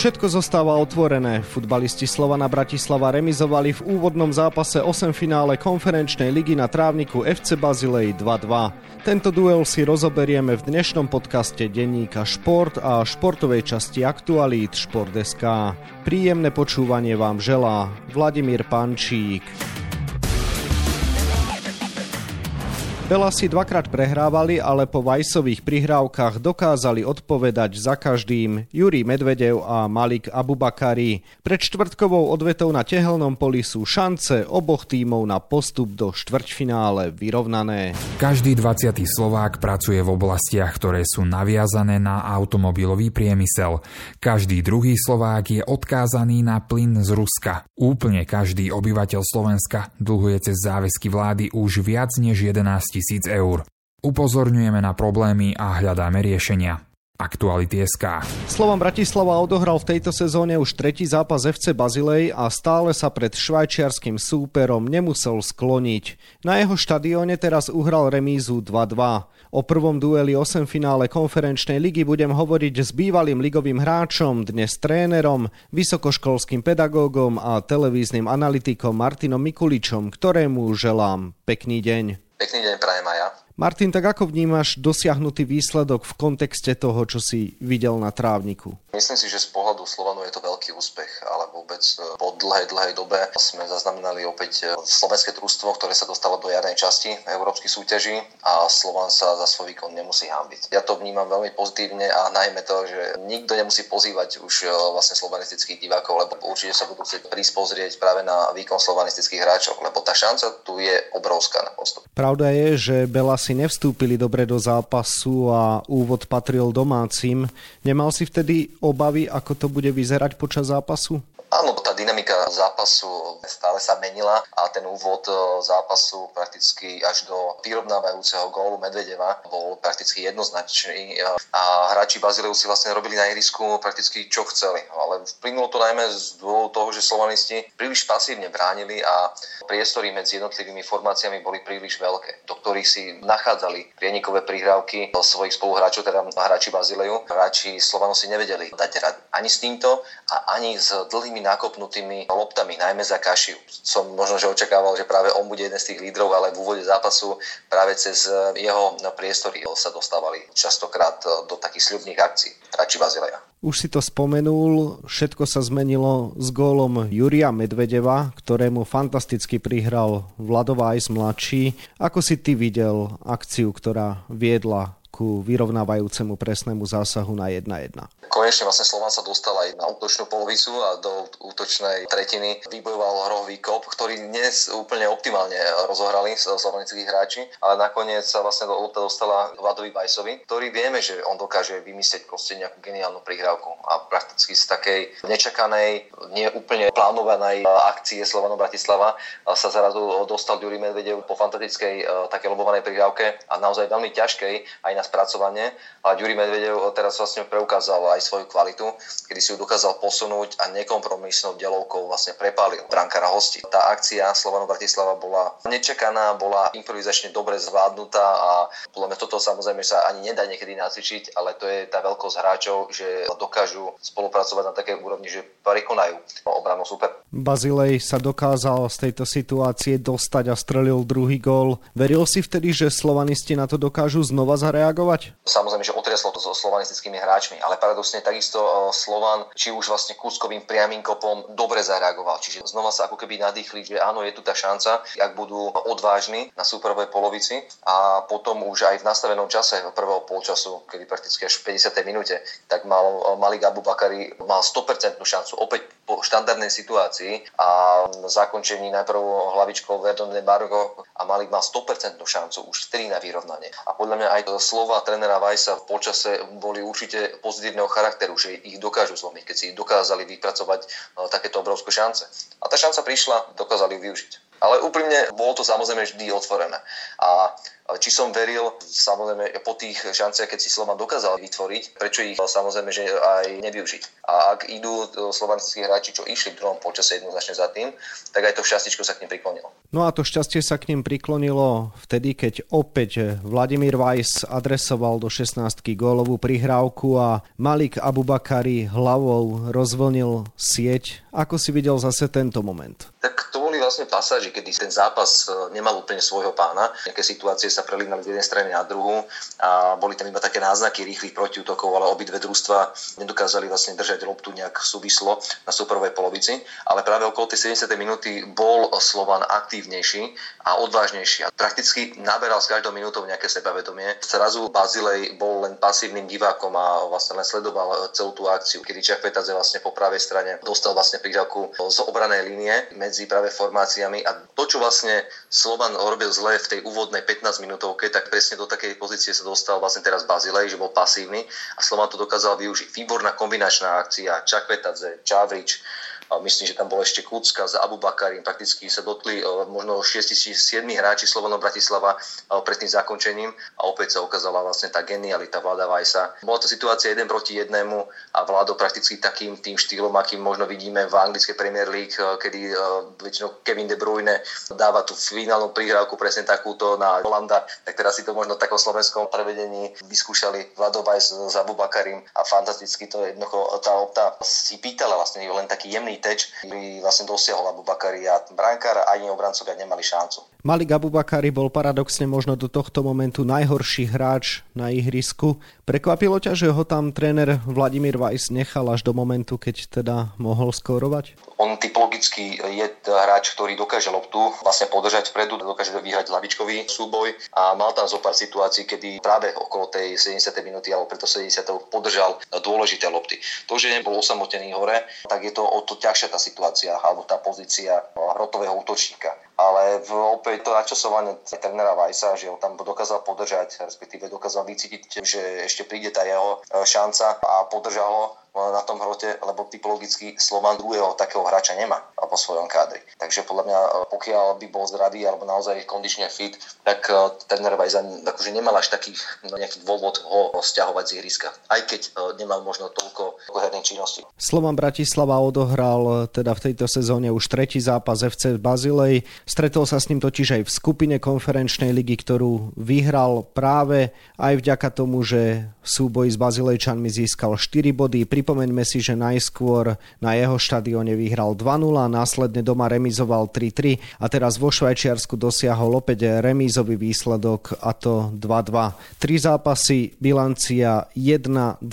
Všetko zostáva otvorené. Futbalisti Slovana Bratislava remizovali v úvodnom zápase 8 finále konferenčnej ligy na trávniku FC Bazilej 2-2. Tento duel si rozoberieme v dnešnom podcaste denníka Šport a športovej časti Aktualít Šport.sk. Príjemné počúvanie vám želá Vladimír Pančík. Si dvakrát prehrávali, ale po Vajsových prihrávkach dokázali odpovedať za každým Juri Medvedev a Malik Abubakari. Pred štvrtkovou odvetou na tehelnom poli sú šance oboch tímov na postup do štvrťfinále vyrovnané. Každý 20. Slovák pracuje v oblastiach, ktoré sú naviazané na automobilový priemysel. Každý druhý Slovák je odkázaný na plyn z Ruska. Úplne každý obyvateľ Slovenska dlhuje cez záväzky vlády už viac než 11 tisíc eur. Upozorňujeme na problémy a hľadáme riešenia. Aktuality SK. Slovan Bratislava odohral v tejto sezóne už tretí zápas FC Bazilej a stále sa pred švajčiarským súperom nemusel skloniť. Na jeho štadióne teraz uhral remízu 2-2. O prvom dueli 8 finále konferenčnej ligy budem hovoriť s bývalým ligovým hráčom, dnes trénerom, vysokoškolským pedagógom a televíznym analytikom Martinom Mikuličom, ktorému želám pekný deň. Pekný deň prajem aj ja. Martin, tak ako vnímaš dosiahnutý výsledok v kontexte toho, čo si videl na trávniku? Myslím si, že z pohľadu Slovanu je to veľký úspech, ale vôbec e, po dlhej, dlhej dobe sme zaznamenali opäť e, slovenské družstvo, ktoré sa dostalo do jarnej časti európskych súťaží a Slovan sa za svoj výkon nemusí hambiť. Ja to vnímam veľmi pozitívne a najmä to, že nikto nemusí pozývať už e, vlastne slovanistických divákov, lebo určite sa budú chcieť prísť pozrieť práve na výkon slovanistických hráčov, lebo tá šanca tu je obrovská na postup. Pravda je, že Belasi nevstúpili dobre do zápasu a úvod patril domácim. Nemal si vtedy obavy, ako to bude vyzerať počas zápasu? Áno, dynamika zápasu stále sa menila a ten úvod e, zápasu prakticky až do vyrovnávajúceho gólu Medvedeva bol prakticky jednoznačný e, a hráči Bazileu si vlastne robili na ihrisku prakticky čo chceli. Ale vplynulo to najmä z dôvodu toho, že slovanisti príliš pasívne bránili a priestory medzi jednotlivými formáciami boli príliš veľké, do ktorých si nachádzali prienikové prihrávky svojich spoluhráčov, teda hráči Bazileu. Hráči Slovanu si nevedeli dať rad ani s týmto a ani s dlhými tými nakopnutými loptami, najmä za Kašiu. Som možno, že očakával, že práve on bude jeden z tých lídrov, ale v úvode zápasu práve cez eh, jeho priestory sa dostávali častokrát eh, do takých sľubných akcií Trači Bazileja. Už si to spomenul, všetko sa zmenilo s gólom Juria Medvedeva, ktorému fantasticky prihral Vladovajs mladší. Ako si ty videl akciu, ktorá viedla ku vyrovnávajúcemu presnému zásahu na 1-1. Konečne vlastne Slovan sa dostal aj na útočnú polovicu a do útočnej tretiny vybojoval hrohový kop, ktorý dnes úplne optimálne rozohrali slovanickí hráči, ale nakoniec sa vlastne do lopta dostala Vladovi Bajsovi, ktorý vieme, že on dokáže vymyslieť proste nejakú geniálnu prihrávku a prakticky z takej nečakanej, nie úplne plánovanej akcie Slovano Bratislava sa zrazu dostal Juri Medvedev po fantastickej e, také lobovanej prihrávke a naozaj veľmi ťažkej aj na spracovanie. A Juri Medvedev teraz vlastne preukázal aj svoju kvalitu, kedy si ju dokázal posunúť a nekompromisnou delovkou vlastne prepálil brankára hosti. Tá akcia Slovano Bratislava bola nečakaná, bola improvizačne dobre zvládnutá a podľa mňa toto samozrejme sa ani nedá niekedy nacvičiť, ale to je tá veľkosť hráčov, že dokážu spolupracovať na takej úrovni, že prekonajú obranu super. Bazilej sa dokázal z tejto situácie dostať a strelil druhý gól. Veril si vtedy, že slovanisti na to dokážu znova zareagovať? Samozrejme, že otriaslo to so slovanistickými hráčmi, ale paradoxne takisto e, Slovan, či už vlastne kúskovým priamým kopom, dobre zareagoval. Čiže znova sa ako keby nadýchli, že áno, je tu tá šanca, ak budú odvážni na superovej polovici a potom už aj v nastavenom čase prvého polčasu, kedy prakticky až v 50. minúte, tak mal Malik Abu Bakari mal 100% šancu opäť po štandardnej situácii a zakončení najprv hlavičkou Verdon Bargo a Malik mal 100% šancu už 4 na vyrovnanie. A podľa mňa aj slova trénera Vajsa v počase boli určite pozitívneho charakteru, že ich dokážu zlomiť, keď si dokázali vypracovať e, takéto obrovské šance. A tá šanca prišla, dokázali ju využiť. Ale úprimne bolo to samozrejme vždy otvorené. A či som veril, samozrejme, po tých šanciach, keď si Slovan dokázal vytvoriť, prečo ich samozrejme, že aj nevyužiť. A ak idú slovanskí hráči, čo išli v druhom počase jednoznačne za tým, tak aj to šťastičko sa k nim priklonilo. No a to šťastie sa k ním priklonilo vtedy, keď opäť Vladimír Weiss adresoval do 16 gólovú prihrávku a Malik Abubakari hlavou rozvlnil sieť. Ako si videl zase tento moment? Tak vlastne pasáži, kedy ten zápas e, nemal úplne svojho pána. Nejaké situácie sa prelínali z jednej strany na druhú a boli tam iba také náznaky rýchlych protiútokov, ale obidve družstva nedokázali vlastne držať loptu nejak súvislo na superovej polovici. Ale práve okolo tej 70. minúty bol Slovan aktívnejší a odvážnejší. A prakticky naberal s každou minútou nejaké sebavedomie. Zrazu Bazilej bol len pasívnym divákom a vlastne len sledoval celú tú akciu, kedy Čakvetadze vlastne po pravej strane dostal vlastne príďavku z obranej línie medzi práve formáciami a to, čo vlastne Slovan robil zle v tej úvodnej 15 minútovke, tak presne do takej pozície sa dostal vlastne teraz Bazilej, že bol pasívny a Slovan to dokázal využiť. Výborná kombinačná akcia, Čakvetadze, Čavrič, Myslím, že tam bol ešte Kucka z Abu Bakarim. Prakticky sa dotli e, možno 6 či 7 hráči Slovenov Bratislava e, pred tým zakončením a opäť sa ukázala vlastne tá genialita Vlada Vajsa. Bola to situácia jeden proti jednému a Vlado prakticky takým tým štýlom, akým možno vidíme v anglickej Premier League, e, kedy väčšinou Kevin De Bruyne dáva tú finálnu prihrávku presne takúto na Holanda, tak teraz si to možno v takom slovenskom prevedení vyskúšali Vlado Vajs s Abu Bakarim a fantasticky to jednoducho tá opta si pýtala vlastne len taký jemný teč, ktorý vlastne dosiahol Abu Bakari a brankár ani obrancovia nemali šancu. Malik Abubakari bol paradoxne možno do tohto momentu najhorší hráč na ihrisku. Prekvapilo ťa, že ho tam tréner Vladimír Weiss nechal až do momentu, keď teda mohol skórovať? On typologicky je hráč, ktorý dokáže loptu vlastne podržať vpredu, dokáže vyhrať hlavičkový súboj a mal tam zo pár situácií, kedy práve okolo tej 70. minúty alebo preto 70. podržal dôležité lopty. To, že nebol osamotený hore, tak je to o to ťažšia tá situácia alebo tá pozícia hrotového útočníka ale v opäť to načasovanie trénera Vajsa, že ho tam dokázal podržať, respektíve dokázal vycítiť, že ešte príde tá jeho e, šanca a podržal ho na tom hrote, lebo typologicky Slovan druhého takého hráča nemá po svojom kádri. Takže podľa mňa, e, pokiaľ by bol zdravý alebo naozaj kondične fit, tak e, ten Vajza akože nemal až taký no, nejaký dôvod ho stiahovať z ihriska. Aj keď e, nemal možno toľko herných činností. Slovan Bratislava odohral teda v tejto sezóne už tretí zápas FC Bazilej. Stretol sa s ním totiž aj v skupine konferenčnej ligy, ktorú vyhral práve aj vďaka tomu, že v súboji s Bazilejčanmi získal 4 body. Pri Pripomeňme si, že najskôr na jeho štadióne vyhral 2-0, následne doma remizoval 3-3 a teraz vo Švajčiarsku dosiahol opäť remízový výsledok a to 2-2. Tri zápasy, bilancia 1-2-0.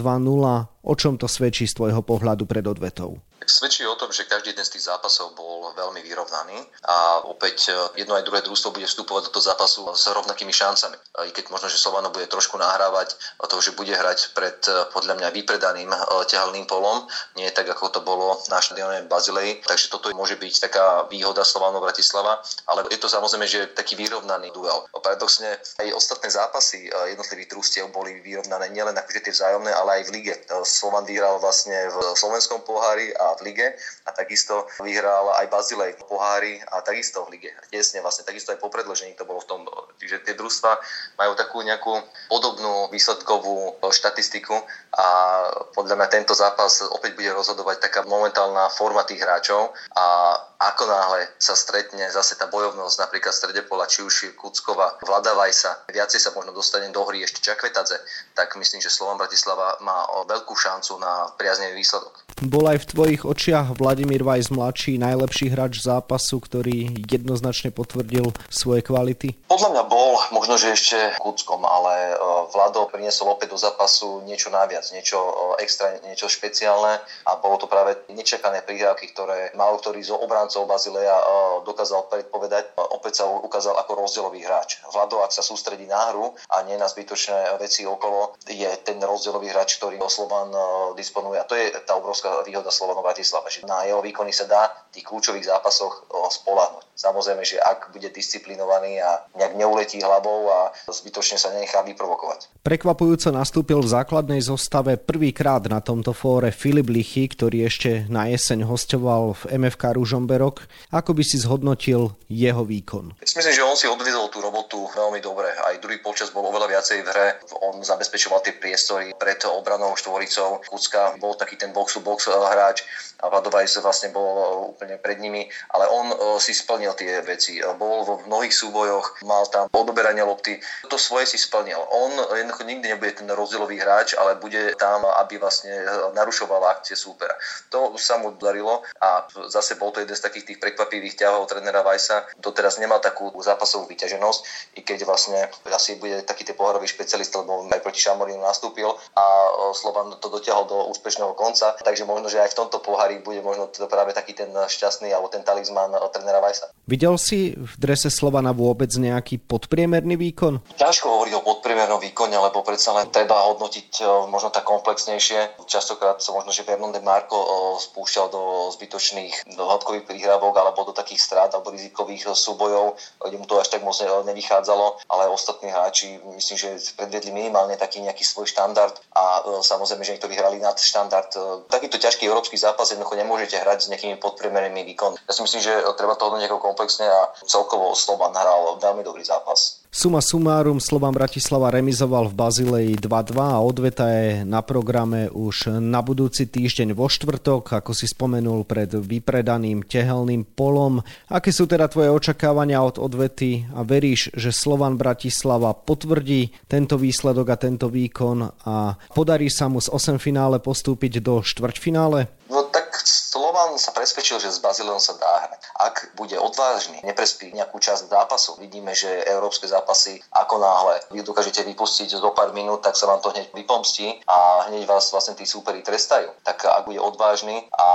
O čom to svedčí z tvojho pohľadu pred odvetou? Svedčí o tom, že každý jeden z tých zápasov bol veľmi vyrovnaný a opäť e, jedno aj druhé družstvo bude vstupovať do toho zápasu s rovnakými šancami. I keď možno, že Slovano bude trošku nahrávať to, že bude hrať pred e, podľa mňa vypredaným e, ťahalným polom, nie tak ako to bolo na štadióne Bazilei, takže toto môže byť taká výhoda Slovano Bratislava, ale je to samozrejme, že taký vyrovnaný duel. Paradoxne aj ostatné zápasy jednotlivých družstiev boli vyrovnané nielen akože tie vzájomné, ale aj v lige. Slovan vyhral vlastne v slovenskom pohári a v lige a takisto vyhral aj Bazilej v pohári a takisto v lige. Tesne vlastne, takisto aj po predložení to bolo v tom. Čiže tie družstva majú takú nejakú podobnú výsledkovú štatistiku a podľa mňa tento zápas opäť bude rozhodovať taká momentálna forma tých hráčov a ako náhle sa stretne zase tá bojovnosť napríklad v strede pola, či už je Kuckova, Vlada Vajsa, viacej sa možno dostane do hry ešte Čakvetadze, tak myslím, že Slovan Bratislava má veľkú šancu na priaznevý výsledok. Bol aj v tvojich očiach Vladimír Vajs mladší najlepší hráč zápasu, ktorý jednoznačne potvrdil svoje kvality? Podľa mňa bol, možno, že ešte Kuckom, ale e, Vlado priniesol opäť do zápasu niečo naviac, niečo e, extra, niečo špeciálne a bolo to práve nečakané prihrávky, ktoré málo ktorý zo obrancov Bazileja e, dokázal predpovedať. Opäť sa ukázal ako rozdielový hráč. Vlado, ak sa sústredí na hru a nie na zbytočné veci okolo, je ten rozdielový hráč, ktorý Slovan disponuje. A to je tá obrovská výhoda Slovanu Bratislava, že na jeho výkony sa dá v tých kľúčových zápasoch spolahnuť. Samozrejme, že ak bude disciplinovaný a nejak neuletí hlavou a zbytočne sa nenechá vyprovokovať. Prekvapujúco nastúpil v základnej zostave prvýkrát na tomto fóre Filip Lichy, ktorý ešte na jeseň hostoval v MFK Ružomberok ako by si zhodnotil jeho výkon? Myslím, že on si odviedol tú robotu veľmi dobre. Aj druhý počas bol oveľa viacej v hre. On zabezpečoval tie priestory pred obranou štvoricou. Kucka bol taký ten box-to-box hráč a Vadovajs vlastne bol úplne pred nimi, ale on si splnil tie veci. Bol vo mnohých súbojoch, mal tam odoberanie lopty. To svoje si splnil. On jednoducho nikdy nebude ten rozdielový hráč, ale bude tam, aby vlastne narušoval akcie súpera. To sa mu darilo a zase bol to jeden z takých tých prekvapivých ťahov trénera Vajsa. Doteraz nemal takú zápasovú vyťaženosť, i keď vlastne asi bude taký ten pohárový špecialista, lebo aj proti Šamorinu nastúpil a Slovan to dotiahol do úspešného konca, takže možno, že aj v tomto pohári bude možno to práve taký ten šťastný alebo ten talizman trénera Vajsa. Videl si v drese Slovana vôbec nejaký podpriemerný výkon? Ťažko hovoriť o podpriemernom výkone, lebo predsa len treba hodnotiť e, možno tak komplexnejšie. Častokrát sa možno, že Vernon de Marco e, spúšťal do zbytočných do hĺbkových príhrávok alebo do takých strát alebo rizikových súbojov, kde mu to až tak moc nevychádzalo, ale ostatní hráči myslím, že predvedli minimálne taký nejaký svoj štandard a e, samozrejme, že niektorí hrali nad štandard. Takýto ťažký európsky zápas jednoducho nemôžete hrať s nejakými podpriemernými výkonmi. Ja si myslím, že treba to hodnotiť komplexne a celkovo Slovan hral veľmi dobrý zápas. Suma sumárum Slovan Bratislava remizoval v Bazileji 2-2 a odveta je na programe už na budúci týždeň vo štvrtok, ako si spomenul pred vypredaným tehelným polom. Aké sú teda tvoje očakávania od odvety a veríš, že Slovan Bratislava potvrdí tento výsledok a tento výkon a podarí sa mu z 8 finále postúpiť do štvrťfinále? Tak Slovan sa presvedčil, že s Bazileom sa dá hrať. Ak bude odvážny, neprespí nejakú časť zápasu, vidíme, že európske zápasy ako náhle vy dokážete vypustiť zo pár minút, tak sa vám to hneď vypomstí a hneď vás vlastne tí súperi trestajú. Tak ak bude odvážny a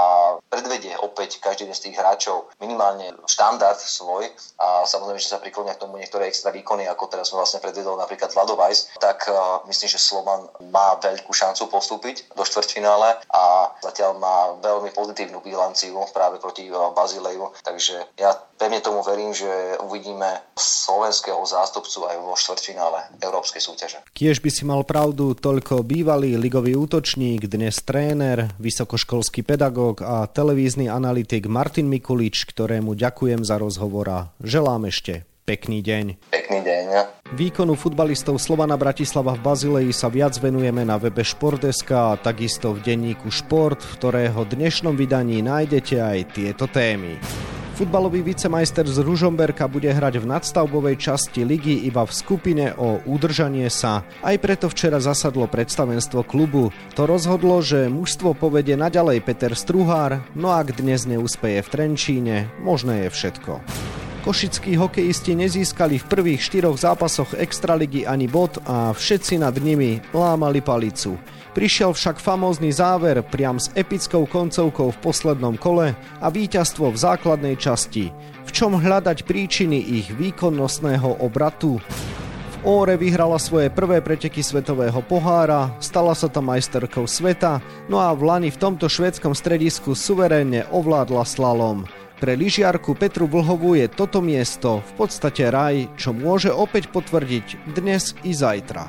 predvedie opäť každý z tých hráčov minimálne štandard svoj a samozrejme, že sa priklonia k tomu niektoré extra výkony, ako teraz vlastne predvedol napríklad Vladovajs, tak uh, myslím, že Slovan má veľkú šancu postúpiť do štvrťfinále a zatiaľ má veľmi pozitívnu bilanciu práve proti eh, Bazileju. Takže ja pevne tomu verím, že uvidíme slovenského zástupcu aj vo štvrťfinále európskej súťaže. Kiež by si mal pravdu toľko bývalý ligový útočník, dnes tréner, vysokoškolský pedagóg a televízny analytik Martin Mikulič, ktorému ďakujem za rozhovor a želám ešte Pekný deň. Pekný deň. Výkonu futbalistov Slovana Bratislava v Bazileji sa viac venujeme na webe Športeska a takisto v denníku Šport, v ktorého dnešnom vydaní nájdete aj tieto témy. Futbalový vicemajster z Ružomberka bude hrať v nadstavbovej časti ligy iba v skupine o udržanie sa. Aj preto včera zasadlo predstavenstvo klubu. To rozhodlo, že mužstvo povedie naďalej Peter Struhár, no ak dnes neúspeje v Trenčíne, možné je všetko. Košickí hokejisti nezískali v prvých štyroch zápasoch Extraligy ani bod a všetci nad nimi lámali palicu. Prišiel však famózny záver priam s epickou koncovkou v poslednom kole a víťazstvo v základnej časti. V čom hľadať príčiny ich výkonnostného obratu? V Óre vyhrala svoje prvé preteky svetového pohára, stala sa tam majsterkou sveta, no a v Lani v tomto švedskom stredisku suverénne ovládla slalom. Pre lyžiarku Petru Vlhovú je toto miesto v podstate raj, čo môže opäť potvrdiť dnes i zajtra.